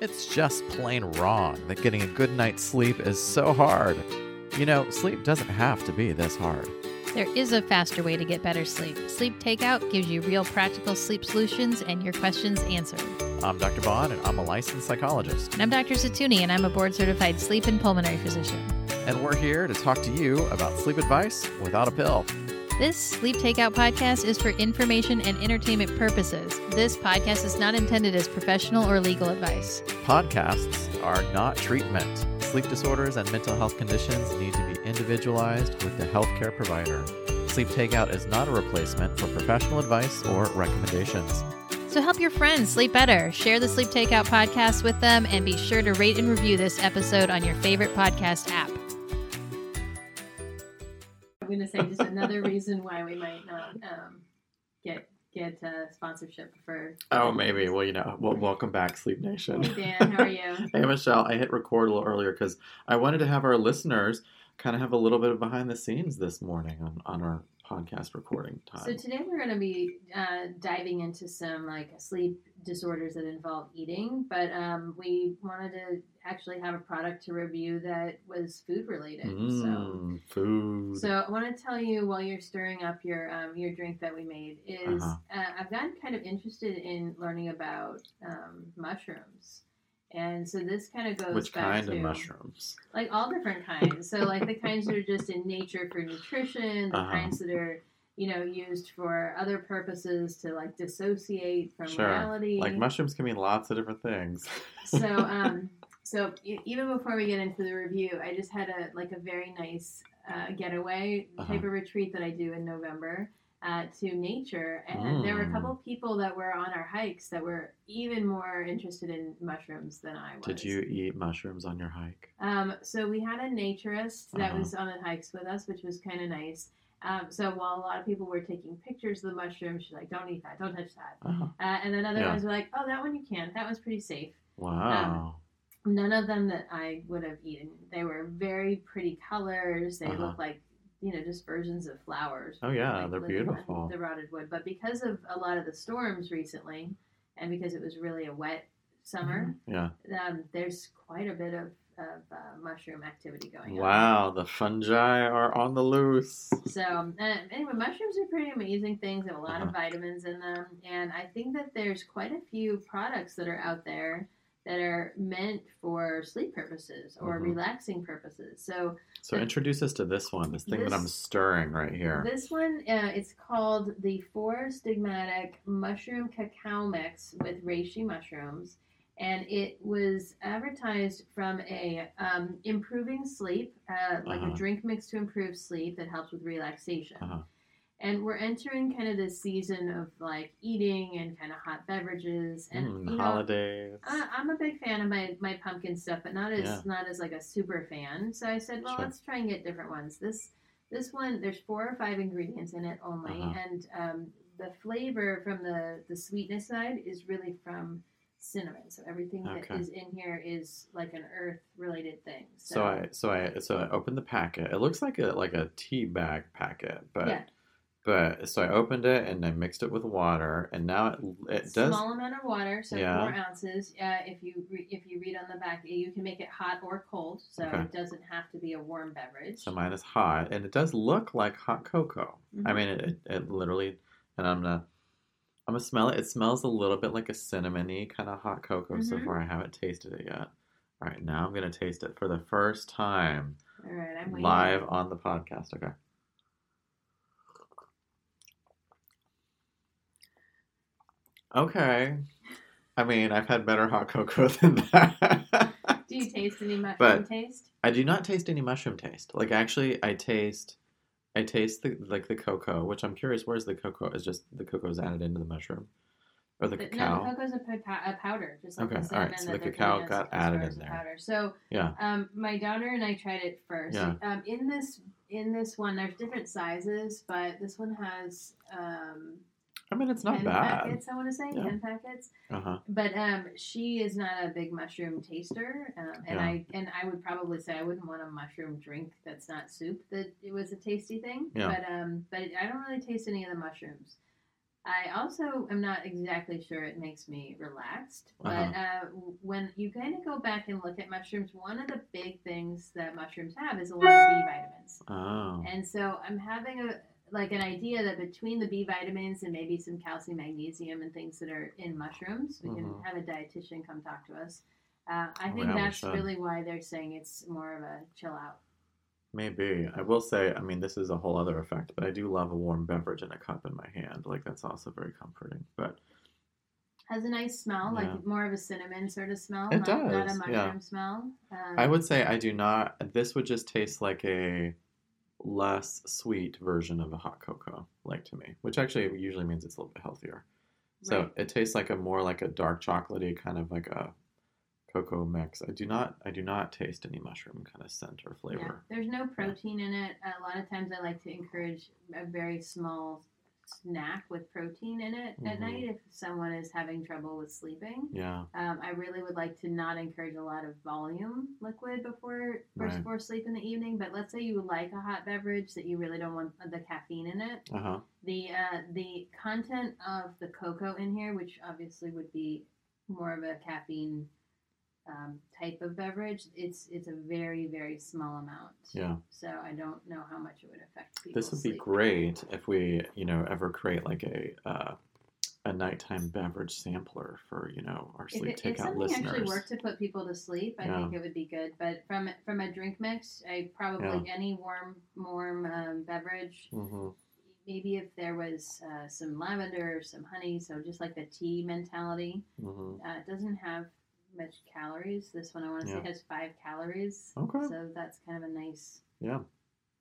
It's just plain wrong that getting a good night's sleep is so hard. You know, sleep doesn't have to be this hard. There is a faster way to get better sleep. Sleep Takeout gives you real practical sleep solutions and your questions answered. I'm Dr. Bond, and I'm a licensed psychologist. And I'm Dr. Zetoony, and I'm a board certified sleep and pulmonary physician. And we're here to talk to you about sleep advice without a pill. This Sleep Takeout podcast is for information and entertainment purposes. This podcast is not intended as professional or legal advice. Podcasts are not treatment. Sleep disorders and mental health conditions need to be individualized with the healthcare provider. Sleep Takeout is not a replacement for professional advice or recommendations. So help your friends sleep better. Share the Sleep Takeout podcast with them and be sure to rate and review this episode on your favorite podcast app. I'm going to say just another reason why we might not um, get get uh, sponsorship for. Oh, maybe. Well, you know, well, welcome back, Sleep Nation. Hey Dan, how are you? hey Michelle, I hit record a little earlier because I wanted to have our listeners kind of have a little bit of behind the scenes this morning on, on our podcast recording time. So today we're going to be uh, diving into some like sleep disorders that involve eating, but um, we wanted to actually have a product to review that was food related. Mm, so. food. So I want to tell you while you're stirring up your um, your drink that we made is Uh-huh. uh, I've gotten kind of interested in learning about um, mushrooms, and so this kind of goes Which back kind to of mushrooms? like all different kinds. So like the kinds that are just in nature for nutrition, the Uh-huh. kinds that are you know used for other purposes to like dissociate from Sure. reality. Like mushrooms can mean lots of different things. so um so even before we get into the review, I just had a like a very nice uh, getaway Uh-huh. type of retreat that I do in November. Uh, to nature, and there were a Mm. couple people that were on our hikes that were even more interested in mushrooms than I was. Did you eat mushrooms on your hike? Um, so we had a naturist that Uh-huh. was on the hikes with us, which was kind of nice. Um, so while a lot of people were taking pictures of the mushrooms, she's like, "Don't eat that, don't touch that." Oh, Uh, and then other Yeah. ones were like, "Oh, that one you can. That was pretty safe." wow. None of them that I would have eaten. They were very pretty colors. They Uh-huh. looked like you know just versions of flowers. oh yeah, like they're beautiful. The rotted wood, but because of a lot of the storms recently, and because it was really a wet summer, Yeah. um, there's quite a bit of, of uh, mushroom activity going on. Wow, the fungi are on the loose. So um, anyway, mushrooms are pretty amazing things. They have a lot Uh-huh. of vitamins in them, and I think that there's quite a few products that are out there that are meant for sleep purposes or Mhm. relaxing purposes. So So introduce us to this one, this thing that I'm stirring right here. this one, uh, it's called the Four Sigmatic Mushroom Cacao Mix with reishi mushrooms. And it was advertised from a um, improving sleep, uh, like Uh-huh. a drink mix to improve sleep that helps with relaxation. Uh-huh. And we're entering kind of this season of like eating and kind of hot beverages. And Mm, you know, holidays. I, I'm a big fan of my, my pumpkin stuff, but not as Yeah. not as like a super fan. So I said, well, Sure. let's try and get different ones. This this one, there's four or five ingredients in it only, Uh-huh. and um, the flavor from the the sweetness side is really from cinnamon. So everything that Okay. is in here is like an earth related thing. So, So I so I so I opened the packet. It looks like a like a tea bag packet, but yeah, but so I opened it and I mixed it with water, and now it it does. small amount of water, so Yeah. four ounces. Uh, if you re- if you read on the back, you can make it hot or cold, so Okay. it doesn't have to be a warm beverage. So mine is hot, and it does look like hot cocoa. I Mhm. mean, it, it, it literally, and I'm gonna, I'm gonna smell it. It smells a little bit like a cinnamony kind of hot cocoa so Mhm. far. I haven't tasted it yet. All right, now I'm gonna taste it for the first time All right, I'm waiting. live on the podcast. Okay. Okay. I mean, I've had better hot cocoa than that. Do you taste any mushroom But- taste? I do not taste any mushroom taste. Like actually, I taste, I taste the like the cocoa, which I'm curious. Where's the cocoa? Is just the cocoa is added into the mushroom, or the cacao? No, the cocoa's a, a powder, just like Okay, the all right, so the cacao got added in there. Powder. So, Yeah. um, my daughter and I tried it first. Yeah. Um, in this in this one, there's different sizes, but this one has um, I mean, it's not 10 bad. packets. I want to say Yeah. ten packets. Uh huh. But um, she is not a big mushroom taster, um, and Yeah. I and I would probably say I wouldn't want a mushroom drink that's not soup. That it was a tasty thing. Yeah. But um, but I don't really taste any of the mushrooms. I also am not exactly sure it makes me relaxed, but Uh-huh. uh, when you kind of go back and look at mushrooms, one of the big things that mushrooms have is a lot of B vitamins. Oh. And so I'm having a like an idea that between the B vitamins and maybe some calcium, magnesium, and things that are in mushrooms, we Mhm. can have a dietitian come talk to us. Uh, I think that's really why they're saying it's more of a chill out. Maybe. I will say, I mean, this is a whole other effect, but I do love a warm beverage in a cup in my hand. Like, that's also very comforting. But Has a nice smell, Yeah. like more of a cinnamon sort of smell. It not, not a mushroom yeah. smell. Um, I would say I do not, this would just taste like a less sweet version of a hot cocoa, like to me, which actually usually means it's a little bit healthier. So Right. it tastes like a more like a dark chocolatey kind of like a cocoa mix. I do not, I do not taste any mushroom kind of scent or Yeah, flavor. there's no protein in it. A lot of times I like to encourage a very small snack with protein in it at Mhm. night if someone is having trouble with sleeping. Yeah. Um, I really would like to not encourage a lot of volume liquid before Right. before sleep in the evening. But let's say you like a hot beverage that you really don't want the caffeine in it. Uh huh. The uh, the content of the cocoa in here, which obviously would be more of a caffeine um, type of beverage, it's it's a very very small amount. Yeah. So I don't know how much it would affect people. This would be great if we, you know, ever create like a uh, a nighttime beverage sampler for you know our If, sleep it, if takeout something listeners. actually worked to put people to sleep, I Yeah. think it would be good. But from from a drink mix, I probably any warm warm um, beverage. hmm Maybe if there was uh, some lavender or some honey, so just like the tea mentality. hmm Uh, it doesn't have much calories. This one I want to Yeah. say has five calories. Okay. So that's kind of a nice Yeah.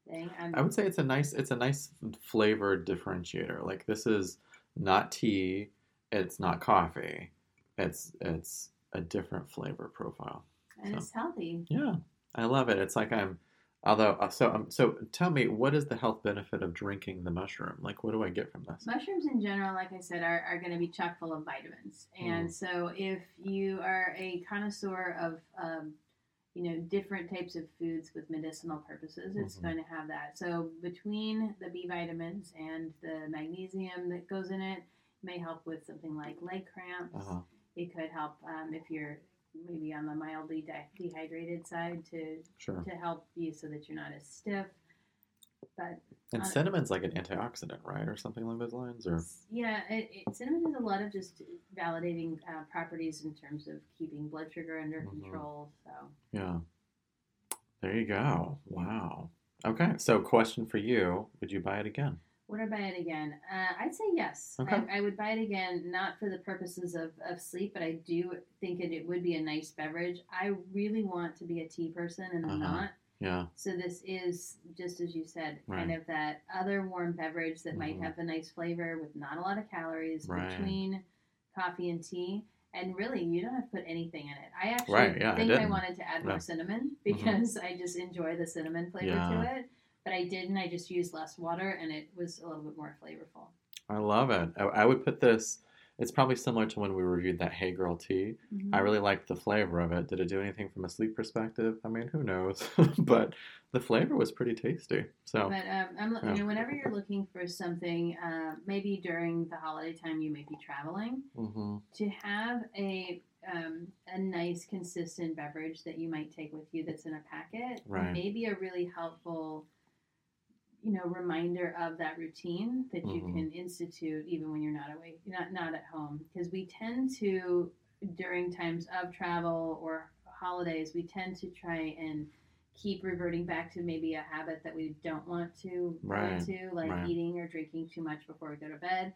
thing. I'm, I would say it's a nice it's a nice flavor differentiator. Like this is not tea, it's not coffee. It's it's a different flavor profile. and it's healthy. Yeah. I love it. It's like I'm although uh, so um, so tell me what is the health benefit of drinking the mushroom? Like what do I get from this? Mushrooms in general, like I said, are, are going to be chock full of vitamins. And Mm. so if you are a connoisseur of, um, you know, different types of foods with medicinal purposes, it's Mhm. going to have that. So between the B vitamins and the magnesium that goes in it, may help with something like leg cramps. Uh-huh. It could help um, if you're maybe on the mildly de- dehydrated side to, Sure. to help you so that you're not as stiff. But And cinnamon's like an antioxidant, right, or something along those lines, or Yeah, it, it, cinnamon has a lot of just validating uh, properties in terms of keeping blood sugar under Mhm. control. So, yeah. There you go. Wow. Okay, so question for you: Would you buy it again? Would I buy it again? Uh, I'd say yes. Okay. I, I would buy it again, not for the purposes of, of sleep, but I do think it, it would be a nice beverage. I really want to be a tea person, and I'm Uh-huh. not. Yeah. So this is just as you said, kind of that other warm beverage that might Mhm. have a nice flavor with not a lot of calories Right. between coffee and tea. And really, you don't have to put anything in it. I actually Right, yeah, think I, didn't. wanted to add Yeah. Mm-hmm. more cinnamon because I just enjoy the cinnamon flavor Yeah. to it. But I didn't. I just used less water, and it was a little bit more flavorful. I love it. I, I would put this. It's probably similar to when we reviewed that Hey Girl tea. Mm-hmm. I really liked the flavor of it. Did it do anything from a sleep perspective? I mean, who knows? but the flavor was pretty tasty. So But um, I'm, Yeah. you know, whenever you're looking for something, uh, maybe during the holiday time, you may be traveling. hmm to have a um, a nice consistent beverage that you might take with you that's in a packet Right. may be a really helpful you know reminder of that routine that you Mhm. can institute even when you're not away not not at home because we tend to during times of travel or holidays we tend to try and keep reverting back to maybe a habit that we don't want to Right, go into like right. eating or drinking too much before we go to bed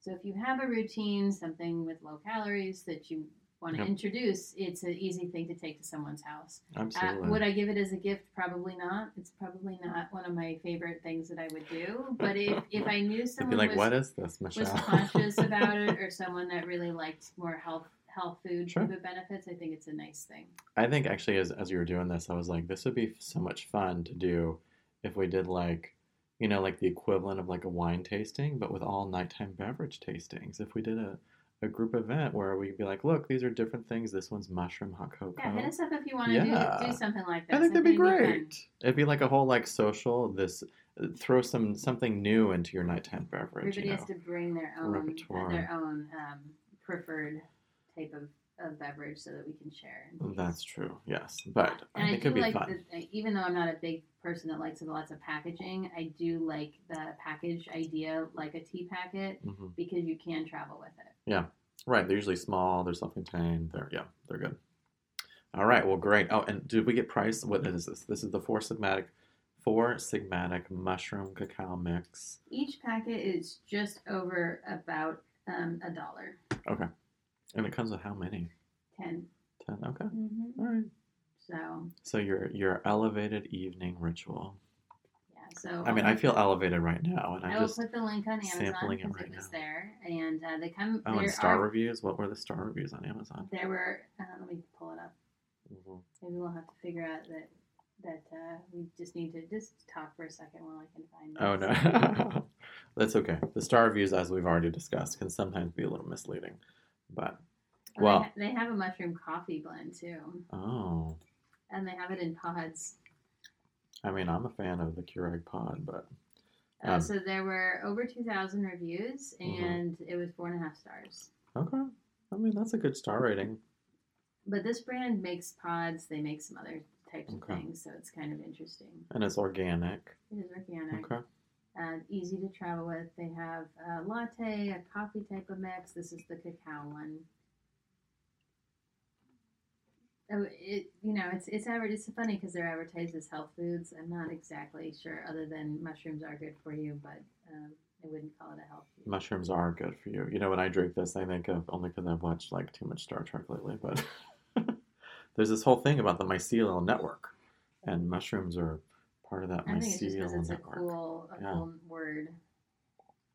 so if you have a routine, something with low calories that you want to Yep. introduce, it's an easy thing to take to someone's house. Uh, absolutely. would I give it as a gift? Probably not. It's probably not one of my favorite things that I would do. But if, if I knew someone be like, was, what is this, Michelle? was conscious about it or someone that really liked more health health food Sure. type of benefits, I think it's a nice thing. I think actually, as as you were doing this, I was like, this would be so much fun to do if we did like, you know, like the equivalent of like a wine tasting, but with all nighttime beverage tastings. If we did a, a group event where we'd be like, look, these are different things. This one's mushroom hot cocoa. Yeah, hit us up if you want to Yeah. do, do something like that. I think that'd be great. It'd be like a whole like social. This throw some something new into your nighttime beverage. Everybody you know? has to bring their own repertoire. their own um, preferred type of, of beverage so that we can share. That's true. Yes, but And I, think it'd be like, fun. the, even though I'm not a big person that likes lots of packaging, I do like the package idea, like a tea packet, hmm because you can travel with it. Yeah, right. They're usually small. They're self-contained. They're yeah. They're good. All right. Well, great. Oh, and did we get price? What is this? This is the four sigmatic, four sigmatic mushroom cacao mix. Each packet is just over about um, a dollar. Okay. And it comes with how many? 10 Ten. Okay. Mm-hmm. All right. So So your your elevated evening ritual. So I mean, I feel elevated right now, and I I'm will just put the link on Amazon sampling it because right it was now. there, and uh, they come. oh, there and star are, reviews. What were the star reviews on Amazon? There were. Uh, let me pull it up. Mhm. Maybe we'll have to figure out that that uh, we just need to just talk for a second while I can find. Oh this. no, that's okay. The star reviews, as we've already discussed, can sometimes be a little misleading. But Well, well, they, ha- they have a mushroom coffee blend too, oh, and they have it in pods. I mean, I'm a fan of the Keurig pod, but Uh, Um, so there were over two thousand reviews, Mhm. and it was four and a half stars. okay. I mean, that's a good star rating. But this brand makes pods. They make some other types Okay. of things, so it's kind of interesting. And it's organic. It is organic. Okay. uh, easy to travel with. They have a latte, a coffee type of mix. This is the cacao one. Oh, it you know it's it's it's funny because they're advertised as health foods. I'm not exactly sure, other than mushrooms are good for you, but um, I wouldn't call it a health food. Mushrooms are good for you. You know, when I drink this, I think of only because I've watched like too much Star Trek lately. But there's this whole thing about the mycelial network, and mushrooms are part of that I think it's just mycelial it's a network. cool a Yeah. cool word.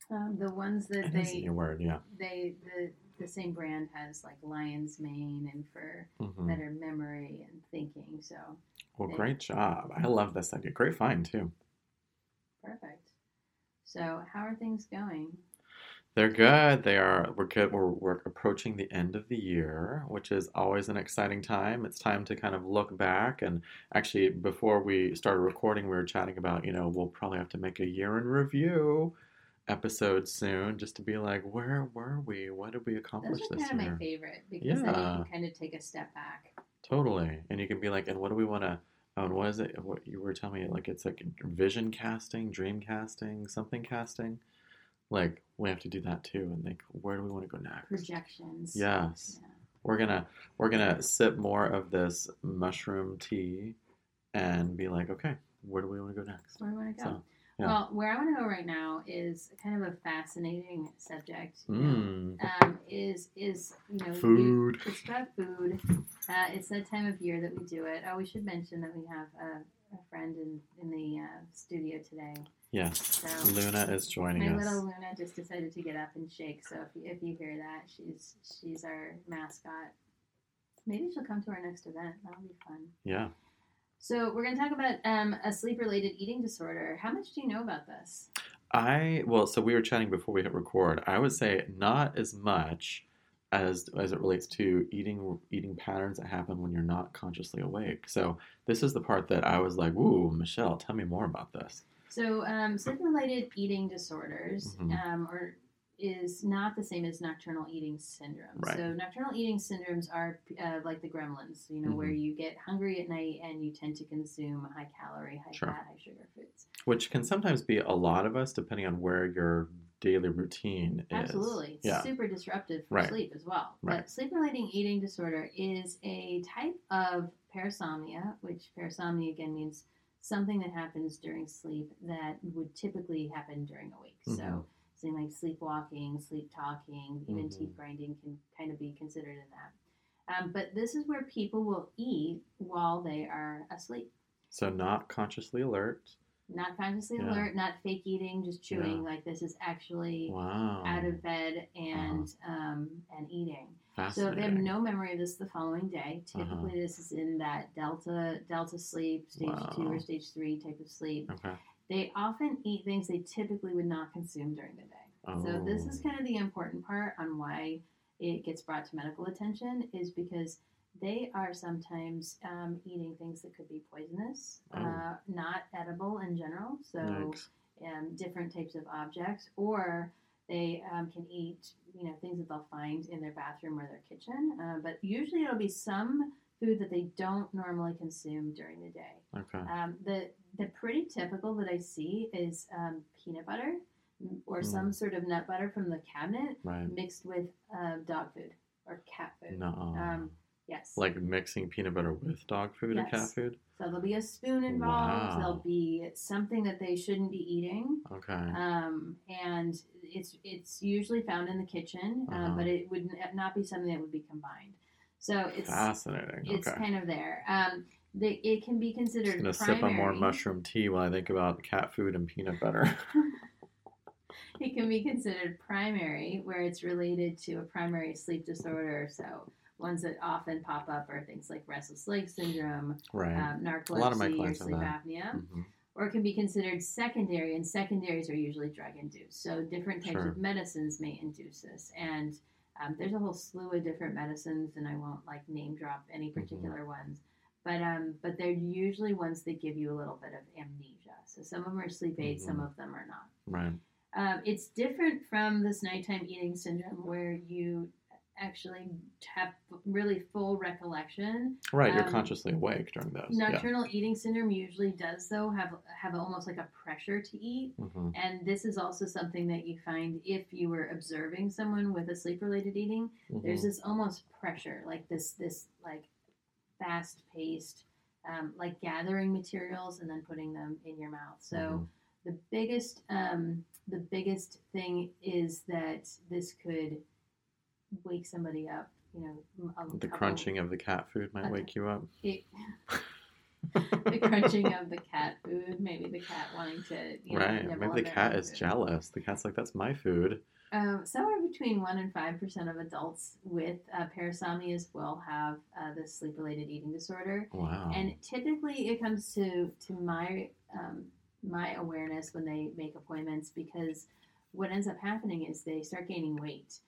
Um, the ones that It they is a new word, yeah. they the the same brand has like lion's mane and for Mhm. better memory and thinking. So Well, Yeah. great job. I love this idea. Great find too. perfect. So how are things going? They're good. They are. We're good. We're, we're approaching the end of the year, which is always an exciting time. It's time to kind of look back. And actually, before we started recording, we were chatting about, you know, we'll probably have to make a year in review episode soon, just to be like, where were we? What did we accomplish Those are this kind of my favorite because then you Yeah. can kind of take a step back. Totally. And you can be like, and what do we want to? Oh, and what is it? What you were telling me? Like it's like vision casting, dream casting, something casting. Like we have to do that too, and think, where do we want to go next? Projections. Yes, Yeah. we're gonna we're gonna sip more of this mushroom tea, and be like, okay, where do we want to go next? Where do I want to go? So, yeah. Well, where I want to go right now is kind of a fascinating subject. Mmm, Um, is is you know food. It's about food. Uh, it's that time of year that we do it. Oh, we should mention that we have a, a friend in in the uh, studio today. Yeah, So Luna is joining my us. My little Luna just decided to get up and shake. So if you, if you hear that, she's she's our mascot. Maybe she'll come to our next event. That'll be fun. Yeah. So we're going to talk about um, a sleep-related eating disorder. How much do you know about this? I well, so we were chatting before we hit record. I would say not as much as as it relates to eating eating patterns that happen when you're not consciously awake. So this is the part that I was like, "Ooh, Michelle, tell me more about this." So, um, sleep-related eating disorders, Mhm. um, or is not the same as nocturnal eating syndrome. Right. So, nocturnal eating syndromes are uh, like the gremlins, you know, Mm-hmm. where you get hungry at night and you tend to consume high calorie, high Sure. fat, high sugar foods. Which can sometimes be a lot of us, depending on where your daily routine is. Absolutely. It's Yeah. super disruptive for Right. sleep as well. Right. But sleep-related eating disorder is a type of parasomnia, which parasomnia again means something that happens during sleep that would typically happen during awake. Mhm. So something like sleepwalking, sleep talking, even Mhm. teeth grinding can kind of be considered in that. Um, but this is where people will eat while they are asleep. So not consciously alert. Not consciously Yeah. alert, not fake eating, just chewing. Yeah. Like this is actually Wow. out of bed and um, and eating. So if they have no memory of this the following day, typically Uh-huh. this is in that delta delta sleep, stage two or stage three type of sleep. Okay. They often eat things they typically would not consume during the day. So this is Oh. kind of the important part on why it gets brought to medical attention is because they are sometimes um, eating things that could be poisonous, Oh. uh, not edible in general. So um, different types of objects, or they um, can eat, you know, things that they'll find in their bathroom or their kitchen. Uh, but usually it'll be some food that they don't normally consume during the day. Okay. Um, the the pretty typical that I see is um, peanut butter mm, or Mm. some sort of nut butter from the cabinet Right. mixed with uh, dog food or cat food. No. Um, yes. like mixing peanut butter with dog food or cat food? so there'll be a spoon involved. Wow. There'll be something that they shouldn't be eating. Okay. um, and it's it's usually found in the kitchen, Uh-huh. um, but it would not be something that would be combined. So it's Fascinating. it's okay. kind of there. Um, they, it can be Just considered gonna primary. sip on more mushroom tea while I think about cat food and peanut butter. It can be considered primary, where it's related to a primary sleep disorder. So ones that often pop up are things like restless leg syndrome, right. um, narcolepsy, lot of my or sleep apnea. Mhm. or it can be considered secondary, and secondaries are usually drug induced. So different types Sure. of medicines may induce this, and um, there's a whole slew of different medicines, and I won't like name drop any Mm-hmm. particular ones, but um, but they're usually ones that give you a little bit of amnesia. So some of them are sleep aids, some Mhm. of them are not. Right. Um, it's different from this nighttime eating syndrome where you actually have really full recollection Right. You're Um, consciously awake during those. Yeah. Nocturnal eating syndrome usually does though have have almost like a pressure to eat, hmm and this is also something that you find if you were observing someone with a sleep related eating. There's this almost pressure, like this this like fast paced, um, like gathering materials and then putting them in your mouth. So Mhm. the biggest um, the biggest thing is that this could wake somebody up. You know, a the couple- crunching of the cat food might Okay. wake you up. It, the crunching of the cat food, maybe the cat wanting to, you know, right. Maybe the cat is food. jealous. The cat's like, that's my food. Um, somewhere between one and five percent of adults with uh, parasomnias will have uh, this sleep-related eating disorder, Wow. and typically it comes to to my um, my awareness when they make appointments because what ends up happening is they start gaining weight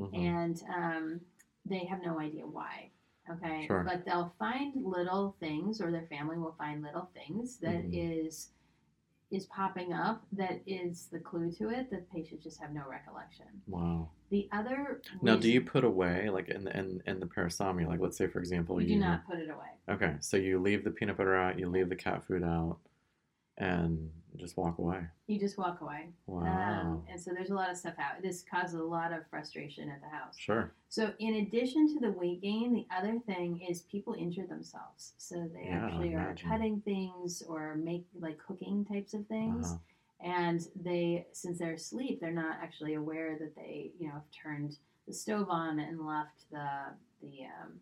Mhm. and um, they have no idea why. Okay, Sure. but they'll find little things, or their family will find little things that is Mhm. Is popping up that is the clue to it. The patients just have no recollection. Wow. The other Now, do you put away like in the in, in the parasomnia? Like, let's say for example, you you do not put it away. Okay, so you leave the peanut butter out, you leave the cat food out, and just walk away. You just walk away. Wow. Um, and so there's a lot of stuff out. This causes a lot of frustration at the house. Sure. So in addition to the weight gain, the other thing is people injure themselves. So they Yeah, actually are cutting things or make like cooking types of things. Uh-huh. And they, since they're asleep, they're not actually aware that they, you know, have turned the stove on and left the the um,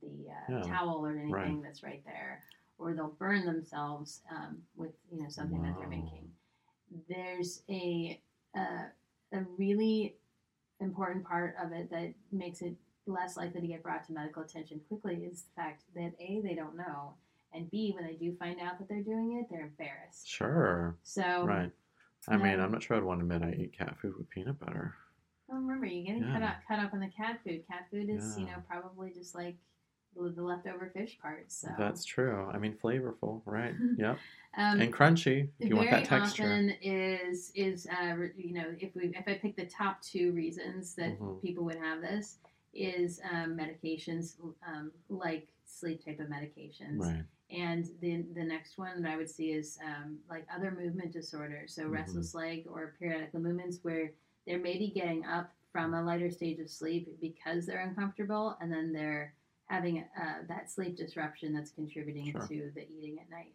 the uh, Yeah, towel or anything right. that's right there, or they'll burn themselves um, with you know something that they're making. There's a uh, a really important part of it that makes it less likely to get brought to medical attention quickly is the fact that a they don't know, and b when they do find out that they're doing it, they're embarrassed. Sure. So Right. I mean, um, I'm not sure I'd want to admit I eat cat food with peanut butter. Well, remember, you're getting cut up, cut up on the cat food. Cat food is, you know, probably just like the, leftover fish parts. So That's true. I mean, flavorful, right? yep. um, And crunchy if you want that texture. often is is uh, you know if we if I pick the top two reasons that Mhm. people would have this is um, medications um, like sleep type of medications. Right. And the the next one that I would see is um, like other movement disorders, so Mhm. restless leg or periodic movements, where they're maybe getting up from a lighter stage of sleep because they're uncomfortable, and then they're having uh, that sleep disruption that's contributing Sure. to the eating at night.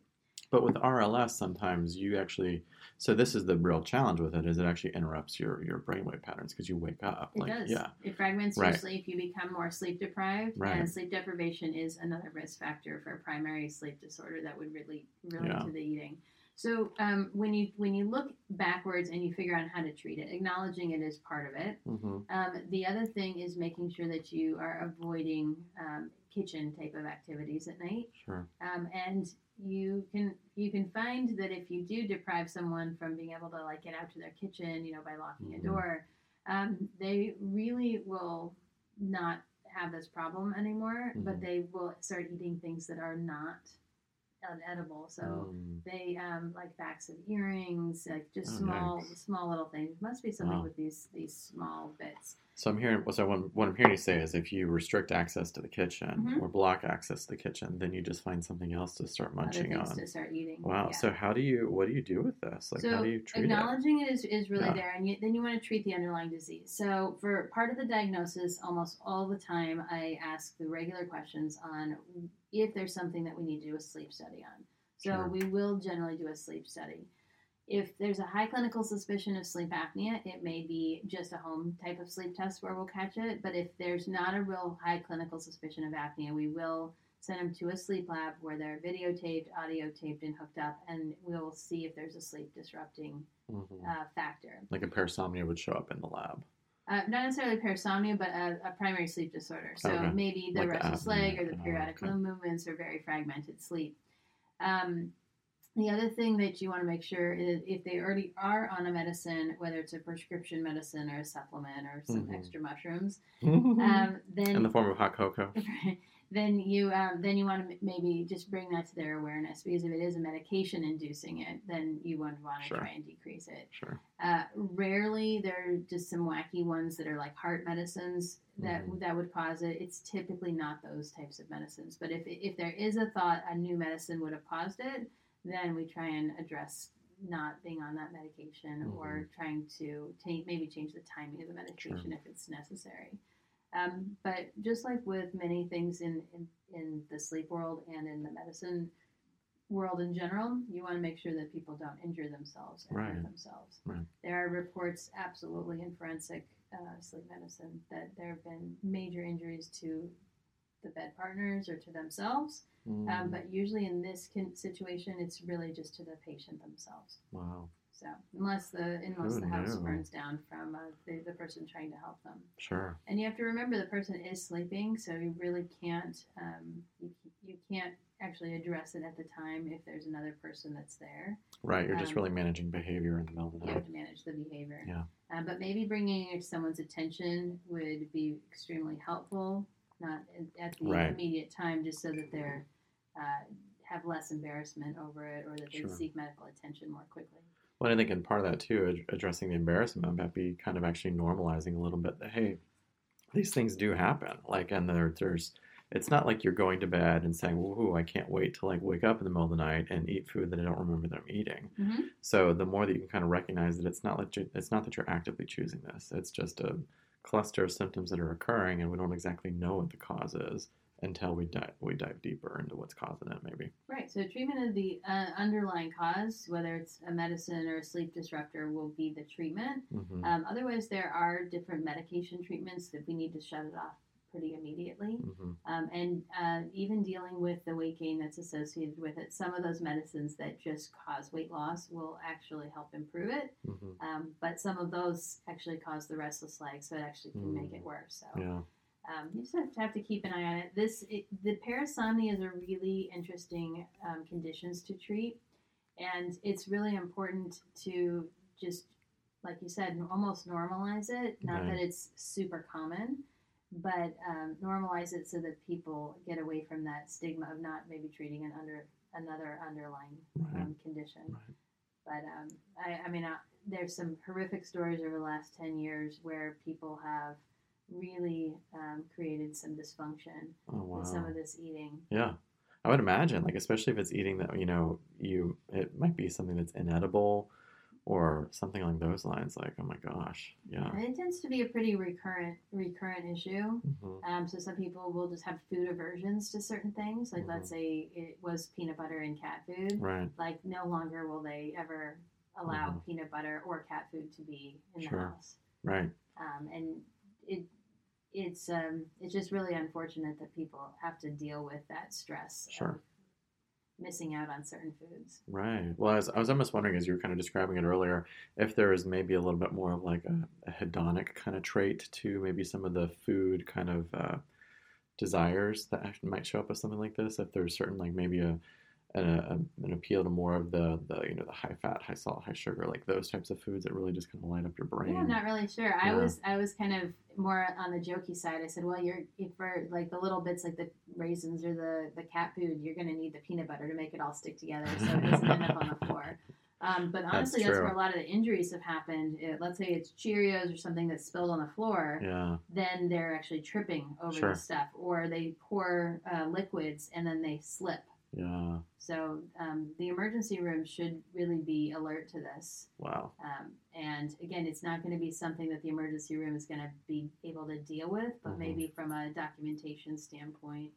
But with RLS, sometimes you actually. So this is the real challenge with it: is it actually interrupts your your brainwave patterns because you wake up. It like, does. Yeah. It fragments Right. your sleep. You become more sleep deprived, Right. and sleep deprivation is another risk factor for a primary sleep disorder that would really relate Yeah. to the eating. So um, when you when you look backwards and you figure out how to treat it, acknowledging it is part of it. hmm Um, the other thing is making sure that you are avoiding um, kitchen type of activities at night. Sure. Um, and you can you can find that if you do deprive someone from being able to like get out to their kitchen, you know, by locking Mhm. a door, um, they really will not have this problem anymore, but Mhm. they will start eating things that are not edible. So Mm. they um, like backs of earrings, like just Oh, small, yikes. small little things. Must be something Wow. with these these small bits. So I'm hearing. So what, what I'm hearing you say is, if you restrict access to the kitchen Mhm. or block access to the kitchen, then you just find something else to start munching on. to start eating. Wow. Yeah. So how do you? What do you do with this? Like, so how do you treat it? acknowledging it is, is really Yeah. there, and you, then you want to treat the underlying disease. So for part of the diagnosis, almost all the time, I ask the regular questions on if there's something that we need to do a sleep study on. So Sure. we will generally do a sleep study. If there's a high clinical suspicion of sleep apnea, it may be just a home type of sleep test where we'll catch it. But if there's not a real high clinical suspicion of apnea, we will send them to a sleep lab where they're videotaped, audio taped, and hooked up, and we'll see if there's a sleep disrupting Mhm. uh, factor. Like a parasomnia would show up in the lab. Uh, not necessarily parasomnia, but a, a primary sleep disorder. So Okay. maybe the Like restless apnea. leg or the Oh, periodic okay. limb movements or very fragmented sleep. Um, the other thing that you want to make sure is if they already are on a medicine, whether it's a prescription medicine or a supplement or some Mhm. extra mushrooms, um, then in the form of hot cocoa. then you um, then you want to maybe just bring that to their awareness because if it is a medication inducing it, then you would want to Sure. try and decrease it. Sure. Uh, rarely there are just some wacky ones that are like heart medicines that Mhm. that would cause it. It's typically not those types of medicines. But if if there is a thought a new medicine would have caused it, then we try and address not being on that medication or trying to ta- maybe change the timing of the medication if it's necessary. Um, but just like with many things in, in, in the sleep world and in the medicine world in general, you want to make sure that people don't injure themselves or hurt themselves. Right. There are reports absolutely in forensic uh, sleep medicine that there have been major injuries to the bed partners or to themselves. Um, Mm. but usually in this situation, it's really just to the patient themselves. wow. So unless the unless the house knew? burns down from uh, the, the person trying to help them. Sure. And you have to remember the person is sleeping, so you really can't um, you, you can't actually address it at the time if there's another person that's there. Right. You're just Um, really managing behavior in the middle of the You night. have to manage the behavior. Yeah. Um, but maybe bringing it to someone's attention would be extremely helpful, not at- at the Right. immediate time, just so that they're uh, have less embarrassment over it or that they Sure. seek medical attention more quickly. Well, I think in part of that too, ad- addressing the embarrassment might be kind of actually normalizing a little bit that hey, these things do happen. Like, and there, there's, it's not like you're going to bed and saying, "Woohoo, I can't wait to like wake up in the middle of the night and eat food that I don't remember that I'm eating." Mm-hmm. So the more that you can kind of recognize that it's not like you, it's not that you're actively choosing this. It's just a cluster of symptoms that are occurring, and we don't exactly know what the cause is until we dive we dive deeper into what's causing it. Maybe. Right. So treatment of the uh, underlying cause, whether it's a medicine or a sleep disruptor, will be the treatment. hmm Um, otherwise, there are different medication treatments that we need to shut it off pretty immediately. hmm Um, and uh, even dealing with the weight gain that's associated with it, some of those medicines that just cause weight loss will actually help improve it. hmm Um, but some of those actually cause the restless leg, so it actually can make it worse. So Yeah. Um, you just have to, have to keep an eye on it. This it, the parasomnia is a really interesting um, conditions to treat, and it's really important to just like you said, almost normalize it. Not Right. that it's super common, but um, normalize it so that people get away from that stigma of not maybe treating an under another underlying Right. um, condition. Right. But um, I, I mean, uh, there's some horrific stories over the last 10 years where people have really um, created some dysfunction Oh wow. with some of this eating. Yeah. I would imagine, like especially if it's eating that you know, you it might be something that's inedible or something along those lines, like, oh my gosh. Yeah. And it tends to be a pretty recurrent recurrent issue. hmm Um, so some people will just have food aversions to certain things. Like Mhm. let's say it was peanut butter and cat food. Right. Like no longer will they ever allow Mhm. peanut butter or cat food to be in Sure. the house. Right. um, and it it's um, it's just really unfortunate that people have to deal with that stress Sure. of missing out on certain foods. Right. Well, I was, I was almost wondering, as you were kind of describing it earlier, if there is maybe a little bit more of like a, a hedonic kind of trait to maybe some of the food kind of uh, desires that might show up with something like this. If there's certain like maybe a an, a, an appeal to more of the the you know the high fat, high salt, high sugar, like those types of foods that really just kind of light up your brain. Yeah, I'm not really sure. I was I was kind of more on the jokey side. I said, well, you're for like the little bits like the raisins or the the cat food, you're going to need the peanut butter to make it all stick together, so it doesn't end up on the floor. Um, but honestly, that's, true. where a lot of the injuries have happened. It, let's say it's Cheerios or something that's spilled on the floor. yeah, Then they're actually tripping over Sure. the stuff, or they pour uh, liquids and then they slip. Yeah. So um, the emergency room should really be alert to this. Wow. Um, and again, it's not going to be something that the emergency room is going to be able to deal with, but Mhm. maybe from a documentation standpoint,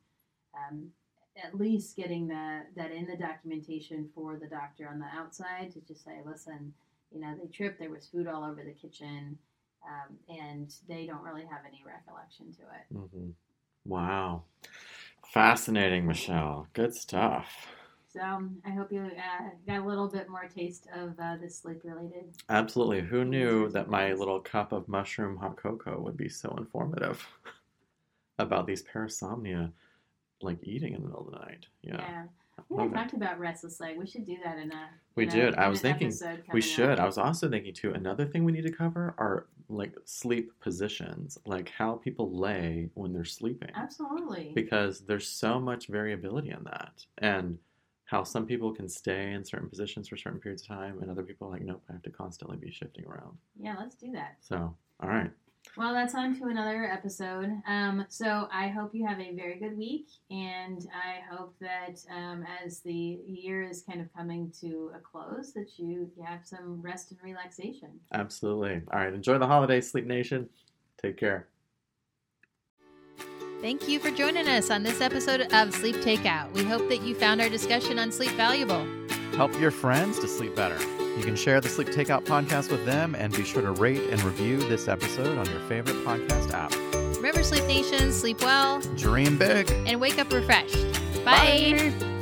um, at least getting that that in the documentation for the doctor on the outside to just say, listen, you know, they tripped, there was food all over the kitchen, um, and they don't really have any recollection to it. hmm Wow. Fascinating, Michelle. Good stuff. So um, I hope you uh, got a little bit more taste of uh, this sleep related. Absolutely. Who knew that my little cup of mushroom hot cocoa would be so informative about these parasomnia, like eating in the middle of the night? Yeah. Yeah. We haven't talked about restless leg. We should do that in a. We in did. I was thinking We should. up. I was also thinking too. Another thing we need to cover are like sleep positions, like how people lay when they're sleeping, Absolutely. because there's so much variability in that, and how some people can stay in certain positions for certain periods of time, and other people are like, nope, I have to constantly be shifting around. Yeah, let's do that. So, all right, Well, that's on to another episode. Um, so I hope you have a very good week, and I hope that um, as the year is kind of coming to a close, that you, you have some rest and relaxation. absolutely. All right, enjoy the holidays, Sleep Nation. Take care. Thank you for joining us on this episode of Sleep Takeout. We hope that you found our discussion on sleep valuable. Help your friends to sleep better. You can share the Sleep Takeout podcast with them and be sure to rate and review this episode on your favorite podcast app. Remember, Sleep Nation, sleep well Dream big. and wake up refreshed. Bye. Bye.